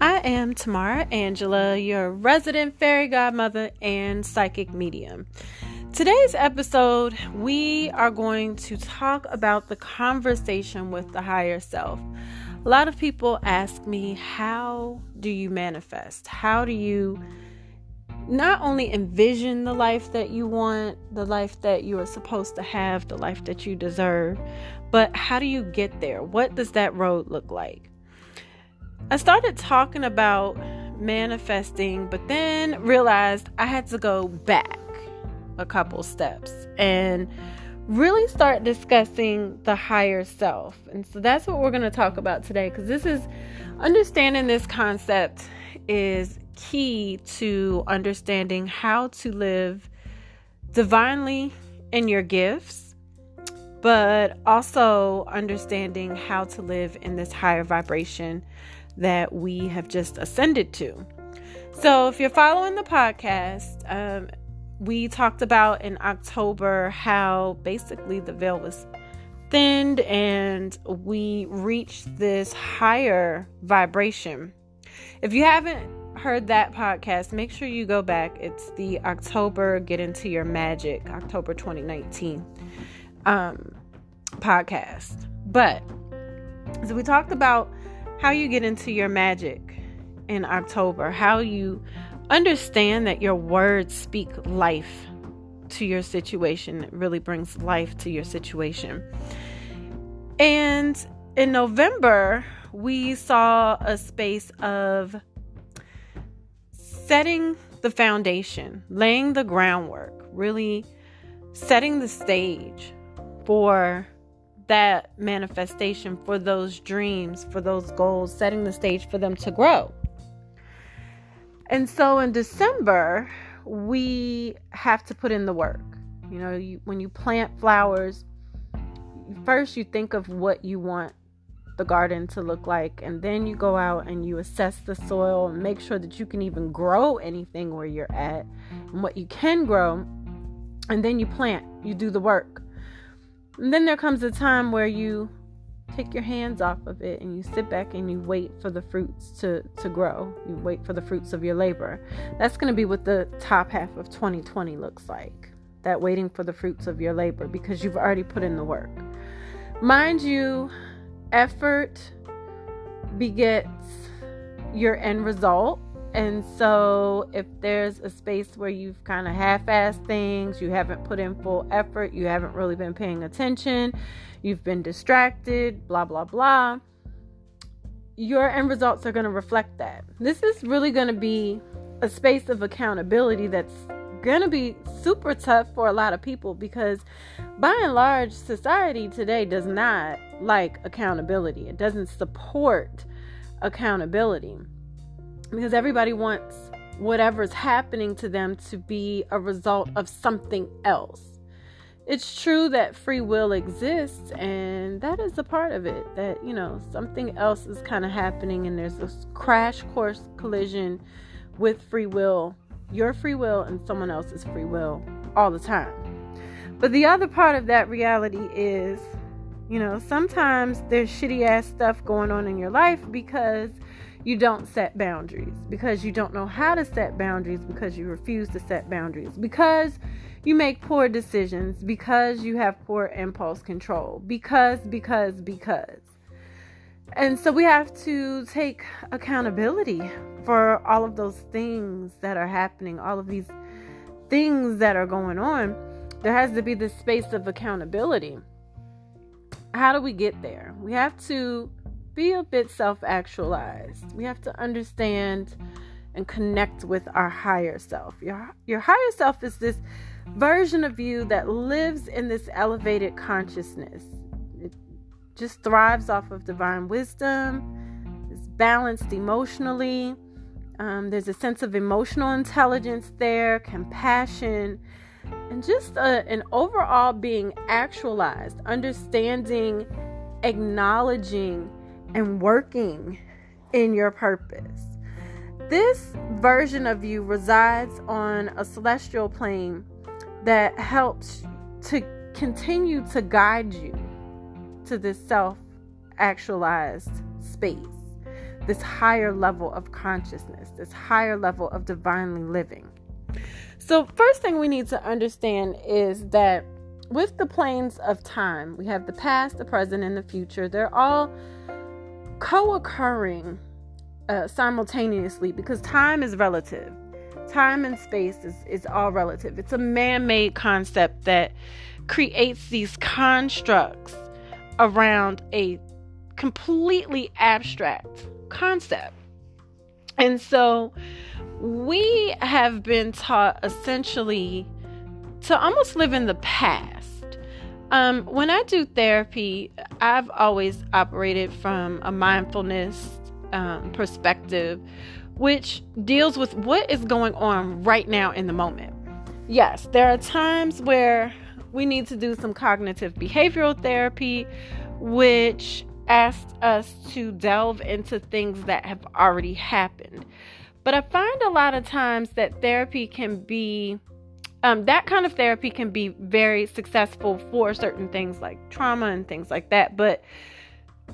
I am Tamara Angela, your resident fairy godmother and psychic medium. Today's episode, we are going to talk about the conversation with the higher self. A lot of people ask me, How do you manifest? How do you not only envision the life that you want, the life that you are supposed to have, the life that you deserve, but how do you get there? What does that road look like? I started talking about manifesting, but then realized I had to go back a couple steps and really start discussing the higher self. And so that's what we're going to talk about today because this is understanding this concept is key to understanding how to live divinely in your gifts, but also understanding how to live in this higher vibration that we have just ascended to. So, if you're following the podcast, um, we talked about in October how basically the veil was thinned and we reached this higher vibration. If you haven't heard that podcast, make sure you go back. It's the October Get Into Your Magic, October 2019 um, podcast. But so we talked about how you get into your magic in October, how you understand that your words speak life to your situation. It really brings life to your situation. And in November, we saw a space of setting the foundation, laying the groundwork, really setting the stage for that manifestation, for those dreams, for those goals, setting the stage for them to grow. And so in December, we have to put in the work. You know, you, when you plant flowers, first you think of what you want the garden to look like. And then you go out and you assess the soil and make sure that you can even grow anything where you're at and what you can grow. And then you plant, you do the work. And then there comes a time where you take your hands off of it and you sit back and you wait for the fruits to, to grow. You wait for the fruits of your labor. That's going to be what the top half of 2020 looks like. That waiting for the fruits of your labor because you've already put in the work. Mind you, effort begets your end result. And so, if there's a space where you've kind of half assed things, you haven't put in full effort, you haven't really been paying attention, you've been distracted, blah, blah, blah, your end results are going to reflect that. This is really going to be a space of accountability that's going to be super tough for a lot of people because by and large society today does not like accountability it doesn't support accountability because everybody wants whatever's happening to them to be a result of something else it's true that free will exists and that is a part of it that you know something else is kind of happening and there's this crash course collision with free will your free will and someone else's free will all the time. But the other part of that reality is, you know, sometimes there's shitty ass stuff going on in your life because you don't set boundaries, because you don't know how to set boundaries, because you refuse to set boundaries, because you make poor decisions, because you have poor impulse control, because, because, because. And so we have to take accountability for all of those things that are happening, all of these things that are going on. There has to be this space of accountability. How do we get there? We have to be a bit self actualized. We have to understand and connect with our higher self. Your, your higher self is this version of you that lives in this elevated consciousness It just thrives off of divine wisdom, it's balanced emotionally. Um, there's a sense of emotional intelligence there, compassion, and just a, an overall being actualized, understanding, acknowledging, and working in your purpose. This version of you resides on a celestial plane that helps to continue to guide you to this self actualized space. this higher level of consciousness, this higher level of divinely living. So, first thing we need to understand is that with the planes of time, we have the past, the present, and the future. They're all co occurring uh, simultaneously because time is relative. Time and space is, is all relative. It's a man made concept that creates these constructs around a completely abstract concept. And so we have been taught essentially to almost live in the past. Um, when I do therapy, I've always operated from a mindfulness um, perspective, which deals with what is going on right now in the moment. Yes, there are times where we need to do some cognitive behavioral therapy, which asks us to delve into things that have already happened. But I find a lot of times that therapy can be, um, that kind of therapy can be very successful for certain things like trauma and things like that. But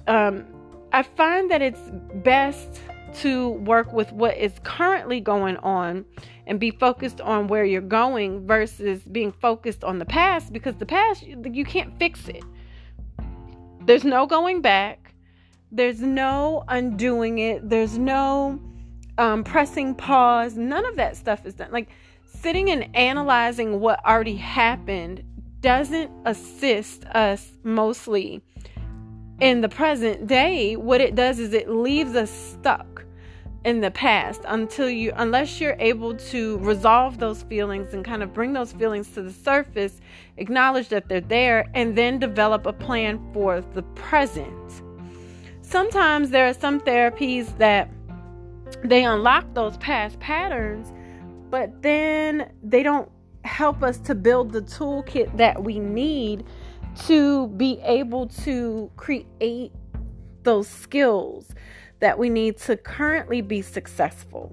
um, I find that it's best to work with what is currently going on and be focused on where you're going versus being focused on the past because the past you can't fix it. There's no going back. There's no undoing it. There's no um, pressing pause. None of that stuff is done. Like sitting and analyzing what already happened doesn't assist us mostly in the present day, what it does is it leaves us stuck in the past until you unless you're able to resolve those feelings and kind of bring those feelings to the surface, acknowledge that they're there and then develop a plan for the present. Sometimes there are some therapies that they unlock those past patterns, but then they don't help us to build the toolkit that we need to be able to create those skills that we need to currently be successful.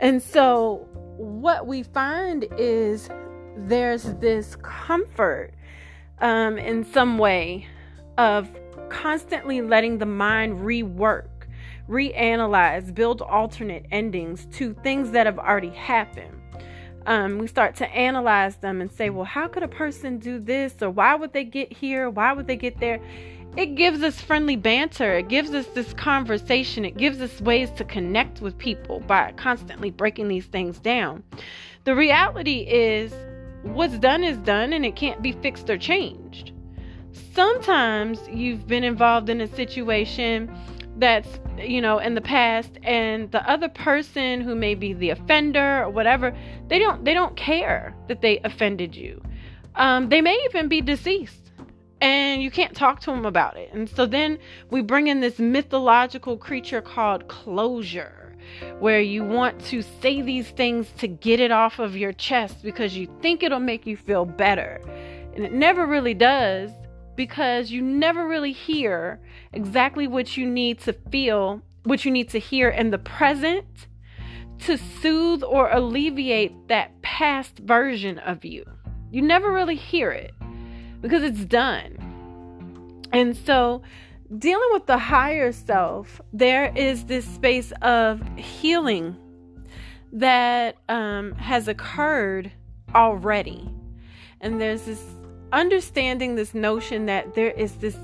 And so, what we find is there's this comfort um, in some way of constantly letting the mind rework, reanalyze, build alternate endings to things that have already happened um, we start to analyze them and say, well, how could a person do this? Or why would they get here? Why would they get there? It gives us friendly banter. It gives us this conversation. It gives us ways to connect with people by constantly breaking these things down. The reality is, what's done is done and it can't be fixed or changed. Sometimes you've been involved in a situation that's you know in the past and the other person who may be the offender or whatever they don't they don't care that they offended you. Um, they may even be deceased and you can't talk to them about it. And so then we bring in this mythological creature called closure where you want to say these things to get it off of your chest because you think it'll make you feel better. And it never really does because you never really hear exactly what you need to feel, what you need to hear in the present to soothe or alleviate that past version of you. You never really hear it because it's done. And so, dealing with the higher self, there is this space of healing that um, has occurred already. And there's this understanding this notion that there is this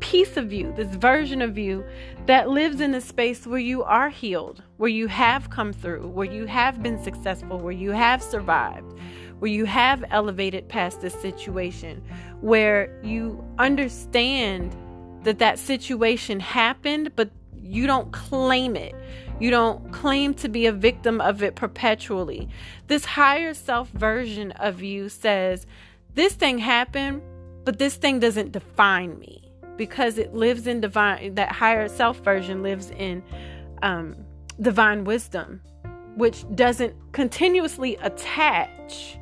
piece of you, this version of you that lives in a space where you are healed, where you have come through, where you have been successful, where you have survived, where you have elevated past this situation, where you understand that that situation happened, but you don't claim it. You don't claim to be a victim of it perpetually. This higher self version of you says, This thing happened, but this thing doesn't define me because it lives in divine that higher self version lives in um, divine wisdom which doesn't continuously attach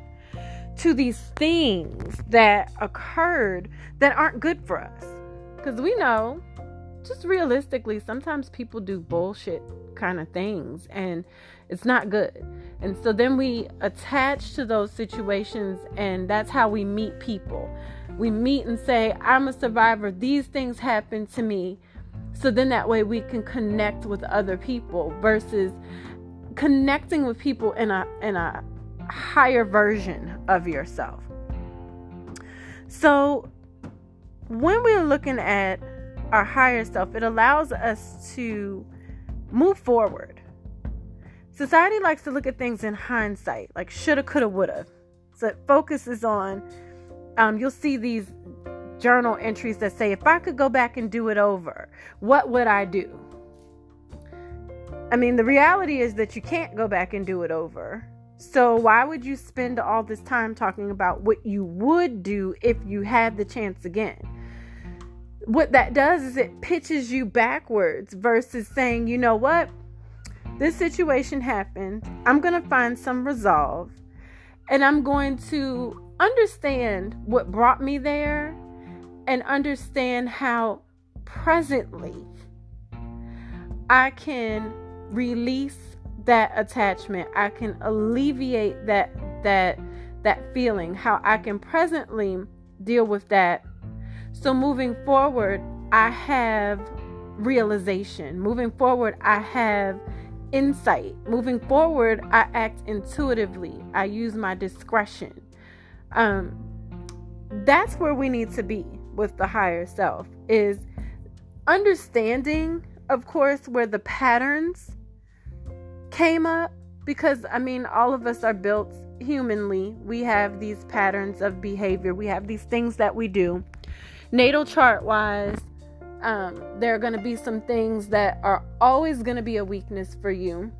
to these things that occurred that aren't good for us. Because we know just realistically sometimes people do bullshit kind of things and it's not good and so then we attach to those situations and that's how we meet people we meet and say, I'm a survivor. These things happened to me. So then that way we can connect with other people versus connecting with people in a in a higher version of yourself. So when we're looking at our higher self, it allows us to move forward. Society likes to look at things in hindsight, like shoulda, coulda, woulda. So it focuses on, um, you'll see these journal entries that say, if I could go back and do it over, what would I do? I mean, the reality is that you can't go back and do it over. So, why would you spend all this time talking about what you would do if you had the chance again? What that does is it pitches you backwards versus saying, you know what? This situation happened. I'm going to find some resolve and I'm going to understand what brought me there and understand how presently I can release that attachment. I can alleviate that that that feeling, how I can presently deal with that. So moving forward, I have realization. Moving forward, I have insight. Moving forward, I act intuitively. I use my discretion. Um that's where we need to be with the higher self is understanding of course where the patterns came up because I mean, all of us are built humanly. We have these patterns of behavior, we have these things that we do. Natal chart wise, um, there are going to be some things that are always going to be a weakness for you.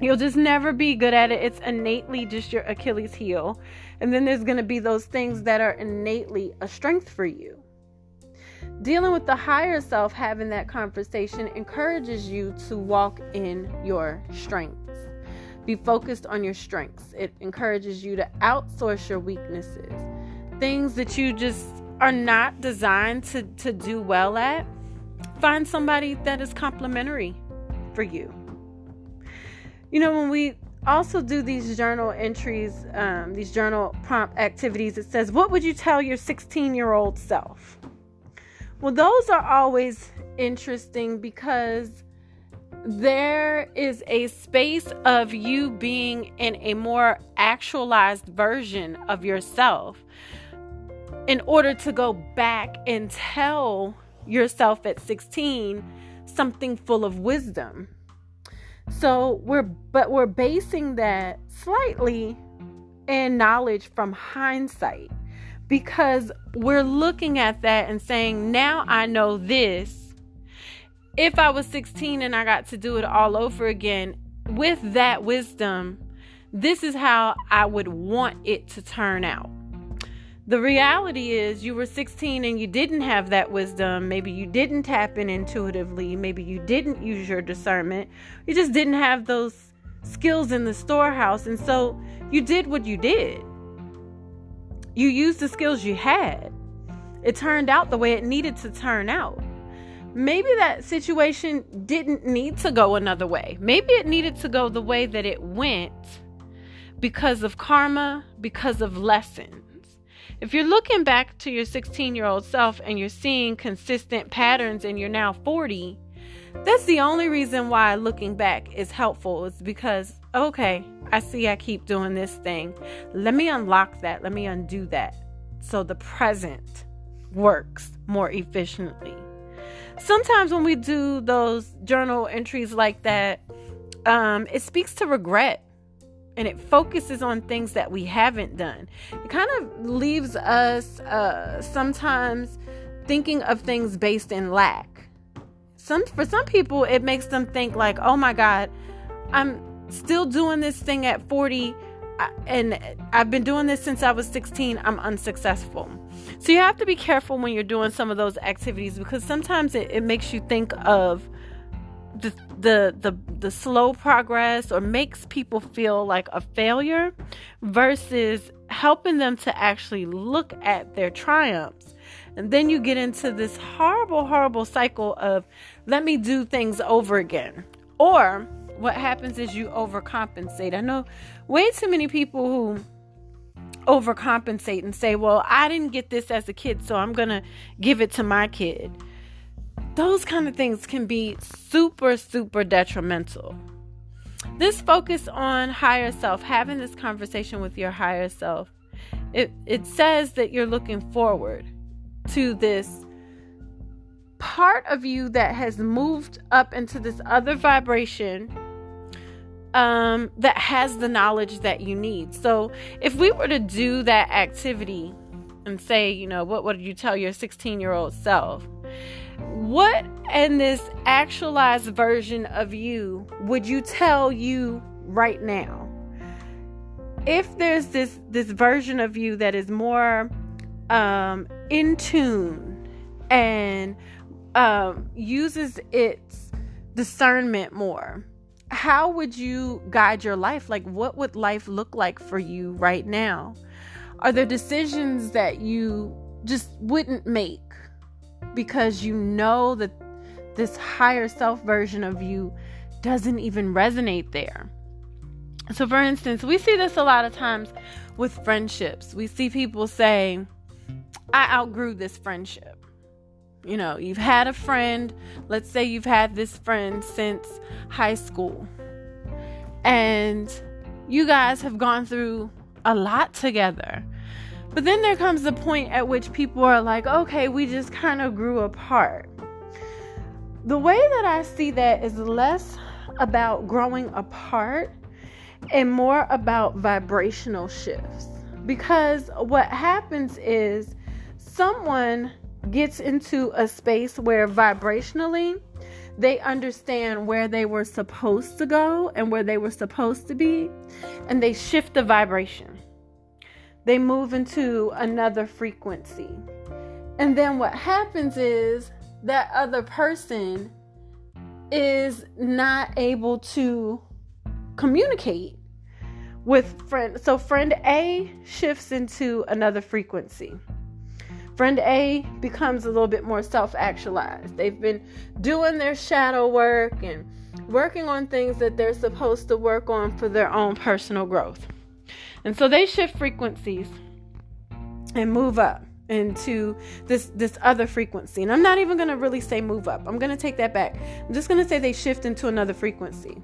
You'll just never be good at it. It's innately just your Achilles heel. And then there's going to be those things that are innately a strength for you. Dealing with the higher self, having that conversation encourages you to walk in your strengths. Be focused on your strengths. It encourages you to outsource your weaknesses. Things that you just are not designed to, to do well at, find somebody that is complimentary for you. You know, when we also do these journal entries, um, these journal prompt activities, it says, What would you tell your 16 year old self? Well, those are always interesting because there is a space of you being in a more actualized version of yourself in order to go back and tell yourself at 16 something full of wisdom. So we're but we're basing that slightly in knowledge from hindsight because we're looking at that and saying, now I know this. If I was 16 and I got to do it all over again with that wisdom, this is how I would want it to turn out. The reality is, you were 16 and you didn't have that wisdom. Maybe you didn't tap in intuitively. Maybe you didn't use your discernment. You just didn't have those skills in the storehouse. And so you did what you did. You used the skills you had. It turned out the way it needed to turn out. Maybe that situation didn't need to go another way. Maybe it needed to go the way that it went because of karma, because of lessons. If you're looking back to your 16 year old self and you're seeing consistent patterns and you're now 40, that's the only reason why looking back is helpful, is because okay, I see I keep doing this thing. Let me unlock that. Let me undo that. So the present works more efficiently. Sometimes when we do those journal entries like that, um, it speaks to regret and it focuses on things that we haven't done. It kind of leaves us uh, sometimes thinking of things based in lack. Some for some people, it makes them think like, "Oh my God, I'm still doing this thing at 40 and I've been doing this since I was 16. I'm unsuccessful. So you have to be careful when you're doing some of those activities because sometimes it, it makes you think of the, the the the slow progress or makes people feel like a failure versus helping them to actually look at their triumphs. And then you get into this horrible, horrible cycle of let me do things over again. Or what happens is you overcompensate. I know way too many people who overcompensate and say, Well, I didn't get this as a kid, so I'm to give it to my kid. Those kind of things can be super, super detrimental. This focus on higher self, having this conversation with your higher self, it, it says that you're looking forward to this part of you that has moved up into this other vibration um, that has the knowledge that you need. So, if we were to do that activity and say, you know, what would you tell your 16 year old self? What in this actualized version of you would you tell you right now? If there's this this version of you that is more um, in tune and um, uses its discernment more, how would you guide your life? Like, what would life look like for you right now? Are there decisions that you just wouldn't make because you know that this higher self version of you doesn't even resonate there? So, for instance, we see this a lot of times with friendships. We see people say, I outgrew this friendship. You know, you've had a friend, let's say you've had this friend since high school, and you guys have gone through a lot together. But then there comes the point at which people are like, okay, we just kind of grew apart. The way that I see that is less about growing apart and more about vibrational shifts. Because what happens is someone gets into a space where vibrationally they understand where they were supposed to go and where they were supposed to be, and they shift the vibration. They move into another frequency. And then what happens is that other person is not able to communicate with friend. So friend A shifts into another frequency. Friend A becomes a little bit more self actualized. They've been doing their shadow work and working on things that they're supposed to work on for their own personal growth. And so they shift frequencies and move up into this this other frequency. And I'm not even going to really say move up. I'm going to take that back. I'm just going to say they shift into another frequency.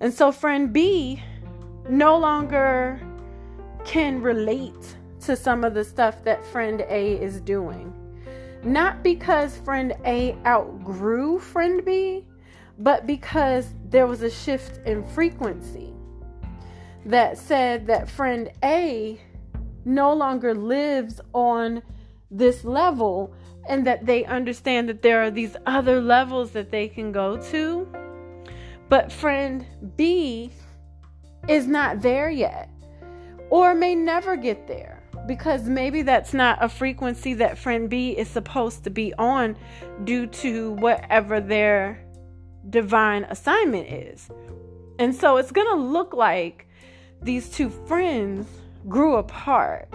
And so friend B no longer can relate to some of the stuff that friend A is doing. Not because friend A outgrew friend B, but because there was a shift in frequency that said that friend A no longer lives on this level and that they understand that there are these other levels that they can go to. But friend B is not there yet or may never get there because maybe that's not a frequency that friend B is supposed to be on due to whatever their divine assignment is. And so it's going to look like these two friends grew apart.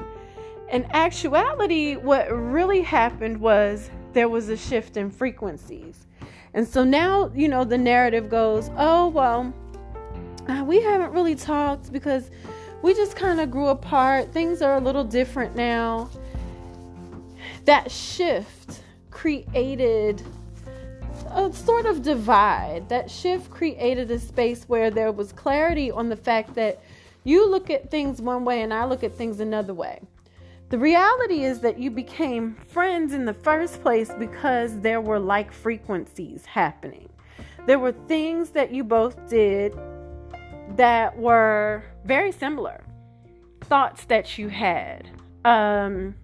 In actuality, what really happened was there was a shift in frequencies. And so now, you know, the narrative goes, oh, well, uh, we haven't really talked because we just kind of grew apart. Things are a little different now. That shift created a sort of divide. That shift created a space where there was clarity on the fact that you look at things one way and I look at things another way. The reality is that you became friends in the first place because there were like frequencies happening. There were things that you both did that were very similar thoughts that you had, um,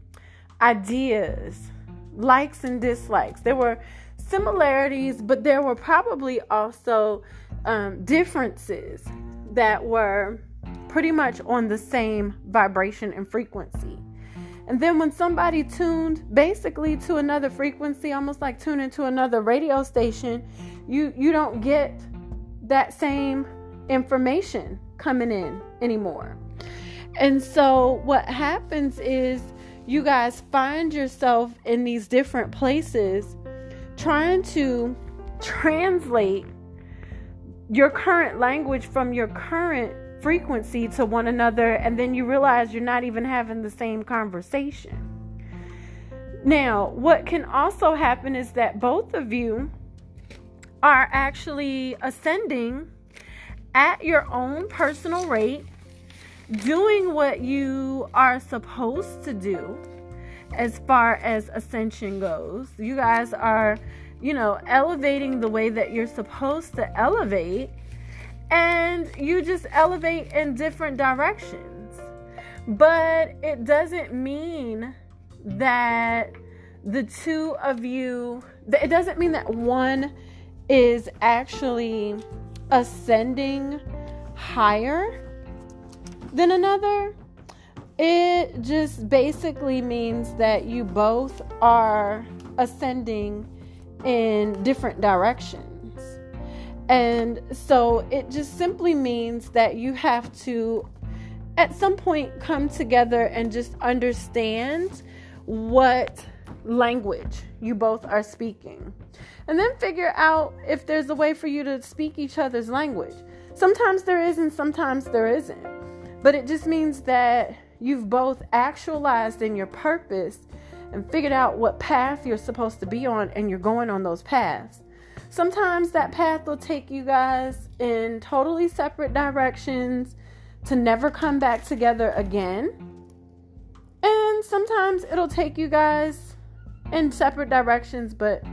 ideas, likes and dislikes. There were similarities, but there were probably also um, differences that were pretty much on the same vibration and frequency. And then when somebody tuned basically to another frequency, almost like tuning to another radio station, you you don't get that same information coming in anymore. And so what happens is you guys find yourself in these different places trying to translate your current language from your current frequency to one another and then you realize you're not even having the same conversation. Now, what can also happen is that both of you are actually ascending at your own personal rate, doing what you are supposed to do as far as ascension goes. You guys are, you know, elevating the way that you're supposed to elevate, and you just elevate in different directions. But it doesn't mean that the two of you, it doesn't mean that one is actually ascending higher than another. It just basically means that you both are ascending in different directions. And so it just simply means that you have to, at some point, come together and just understand what language you both are speaking. And then figure out if there's a way for you to speak each other's language. Sometimes there is, and sometimes there isn't. But it just means that you've both actualized in your purpose and figured out what path you're supposed to be on, and you're going on those paths. Sometimes that path will take you guys in totally separate directions to never come back together again. And sometimes it'll take you guys in separate directions, but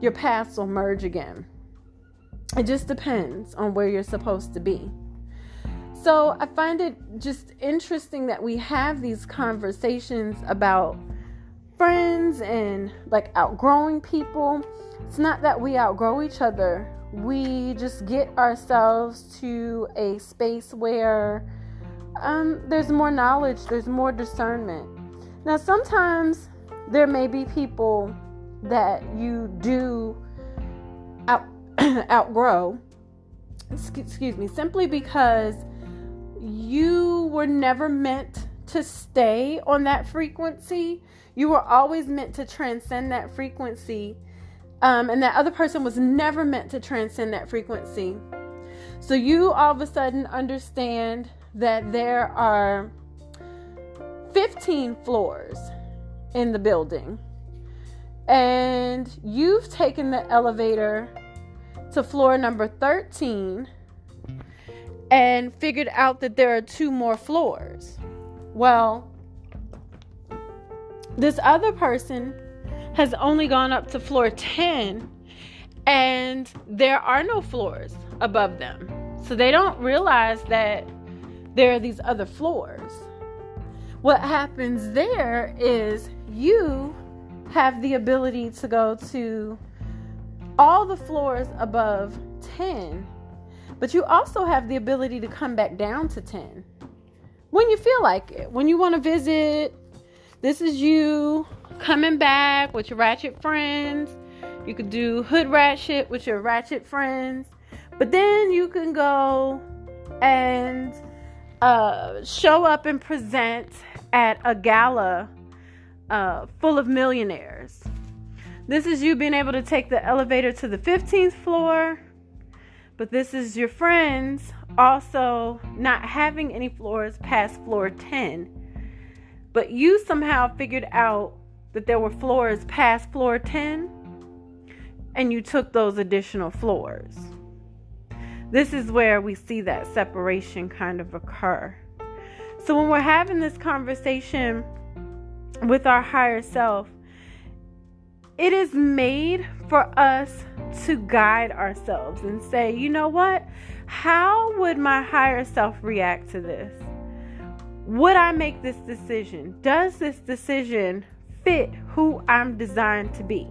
your paths will merge again. It just depends on where you're supposed to be. So I find it just interesting that we have these conversations about friends and like outgrowing people. It's not that we outgrow each other, we just get ourselves to a space where um, there's more knowledge, there's more discernment. Now, sometimes there may be people that you do out, outgrow, excuse me, simply because you were never meant to stay on that frequency. You were always meant to transcend that frequency. Um, and that other person was never meant to transcend that frequency. So you all of a sudden understand that there are 15 floors in the building. And you've taken the elevator to floor number 13 and figured out that there are two more floors. Well, this other person has only gone up to floor 10 and there are no floors above them. So they don't realize that there are these other floors. What happens there is you have the ability to go to all the floors above 10, but you also have the ability to come back down to 10 when you feel like it. When you want to visit, this is you coming back with your ratchet friends. You could do hood ratchet with your ratchet friends, but then you can go and uh, show up and present at a gala uh, full of millionaires. This is you being able to take the elevator to the 15th floor, but this is your friends also not having any floors past floor 10. But you somehow figured out that there were floors past floor 10 and you took those additional floors. This is where we see that separation kind of occur. So when we're having this conversation with our higher self, it is made for us to guide ourselves and say, you know what? How would my higher self react to this? Would I make this decision? Does this decision fit who I'm designed to be?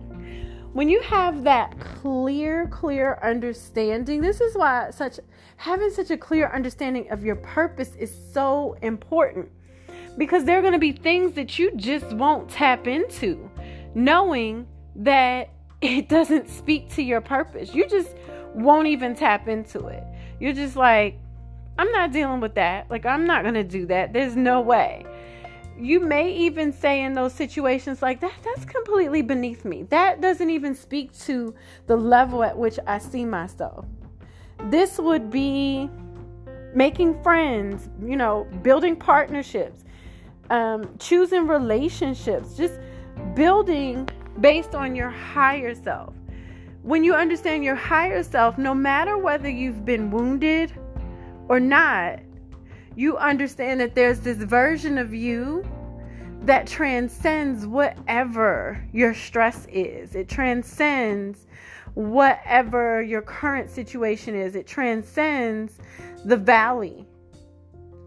when you have that clear clear understanding this is why such having such a clear understanding of your purpose is so important because there are going to be things that you just won't tap into knowing that it doesn't speak to your purpose you just won't even tap into it you're just like i'm not dealing with that. Like i'm not going to do that. There's no way. You may even say in those situations like that that's completely beneath me. That doesn't even speak to the level at which i see myself. This would be making friends you know building partnerships um, choosing relationships just building based on your higher self. When you understand your higher self, no matter whether you've been wounded or not, you understand that there's this version of you that transcends whatever your stress is. It transcends whatever your current situation is. It transcends the valley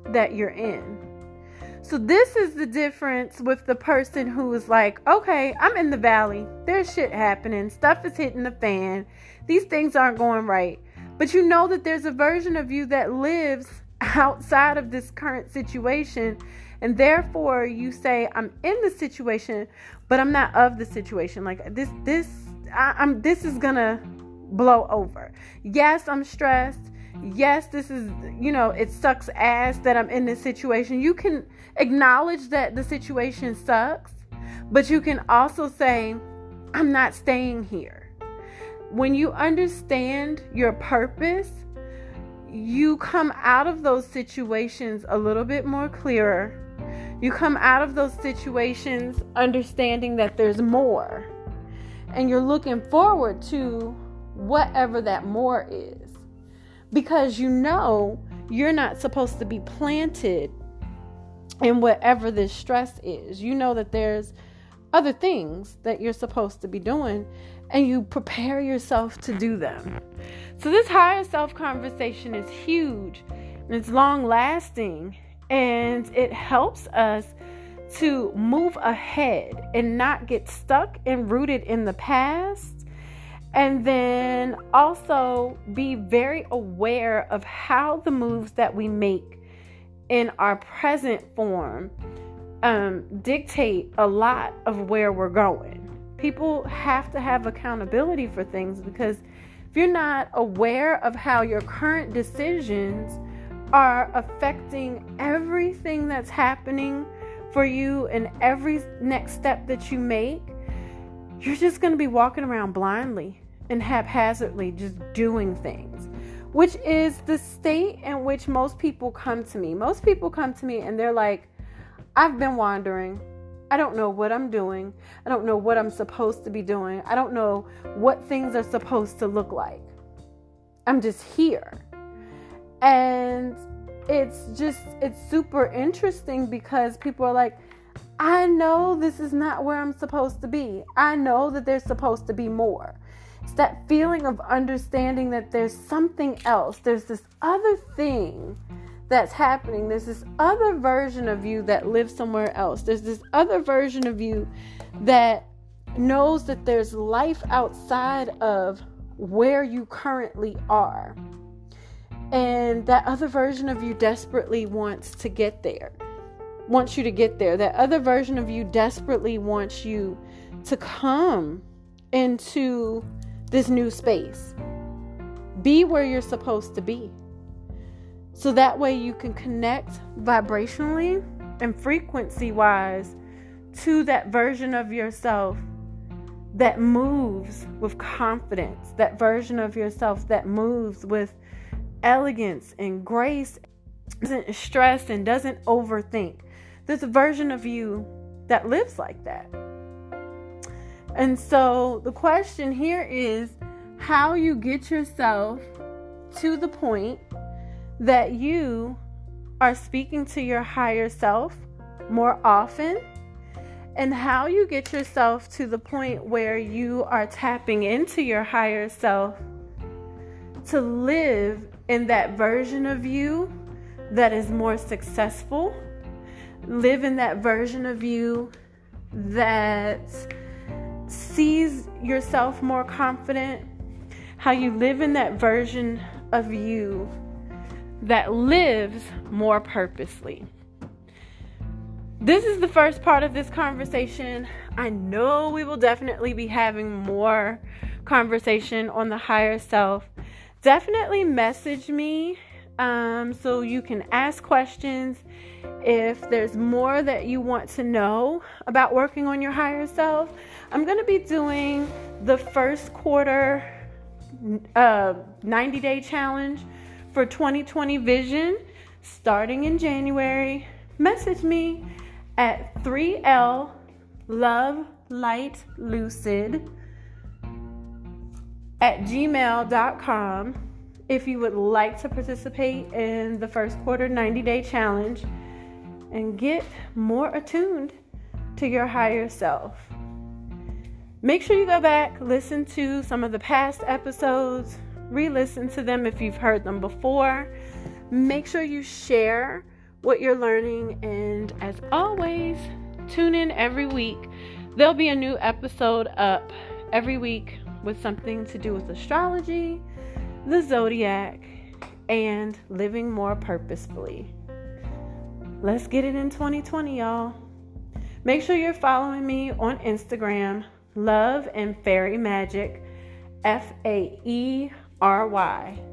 that you're in. So, this is the difference with the person who is like, okay, I'm in the valley. There's shit happening. Stuff is hitting the fan. These things aren't going right. But you know that there's a version of you that lives outside of this current situation. And therefore, you say, I'm in the situation, but I'm not of the situation. Like, this, this, I, I'm, this is gonna blow over. Yes, I'm stressed yes, this is, you know, it sucks ass that I'm in this situation. You can acknowledge that the situation sucks, but you can also say, I'm not staying here. When you understand your purpose, you come out of those situations a little bit more clearer. You come out of those situations understanding that there's more. And you're looking forward to whatever that more is because you know you're not supposed to be planted in whatever this stress is. You know that there's other things that you're supposed to be doing and you prepare yourself to do them. So, this higher self conversation is huge and it's long lasting and it helps us to move ahead and not get stuck and rooted in the past and then also be very aware of how the moves that we make in our present form um, dictate a lot of where we're going. People have to have accountability for things because if you're not aware of how your current decisions are affecting everything that's happening for you and every next step that you make, you're just going to be walking around blindly and haphazardly just doing things, which is the state in which most people come to me. Most people come to me and they're like, I've been wandering. I don't know what I'm doing. I don't know what I'm supposed to be doing. I don't know what things are supposed to look like. I'm just here. And it's just, it's super interesting because people are like, I know this is not where I'm supposed to be. I know that there's supposed to be more. It's that feeling of understanding that there's something else. There's this other thing that's happening. There's this other version of you that lives somewhere else. There's this other version of you that knows that there's life outside of where you currently are. And that other version of you desperately wants to get there wants you to get there. That other version of you desperately wants you to come into this new space. Be where you're supposed to be. So that way you can connect vibrationally and frequency wise to that version of yourself that moves with confidence, that version of yourself that moves with elegance and grace, doesn't stress and doesn't overthink. There's a version of you that lives like that. And so the question here is how you get yourself to the point that you are speaking to your higher self more often and how you get yourself to the point where you are tapping into your higher self to live in that version of you that is more successful live in that version of you that sees yourself more confident, how you live in that version of you that lives more purposely. This is the first part of this conversation. I know we will definitely be having more conversation on the higher self. Definitely message me um, so you can ask questions if there's more that you want to know about working on your higher self, I'm going to be doing the first quarter uh, 90 day challenge for 2020 vision starting in January. Message me at 3L Love Light Lucid at gmail.com if you would like to participate in the first quarter 90 day challenge and get more attuned to your higher self. Make sure you go back, listen to some of the past episodes, re listen to them if you've heard them before. Make sure you share what you're learning, and as always, tune in every week. There'll be a new episode up every week with something to do with astrology, the zodiac, and living more purposefully. Let's get it in 2020, y'all. Make sure you're following me on Instagram, Love and Faery Magic, F A E R Y.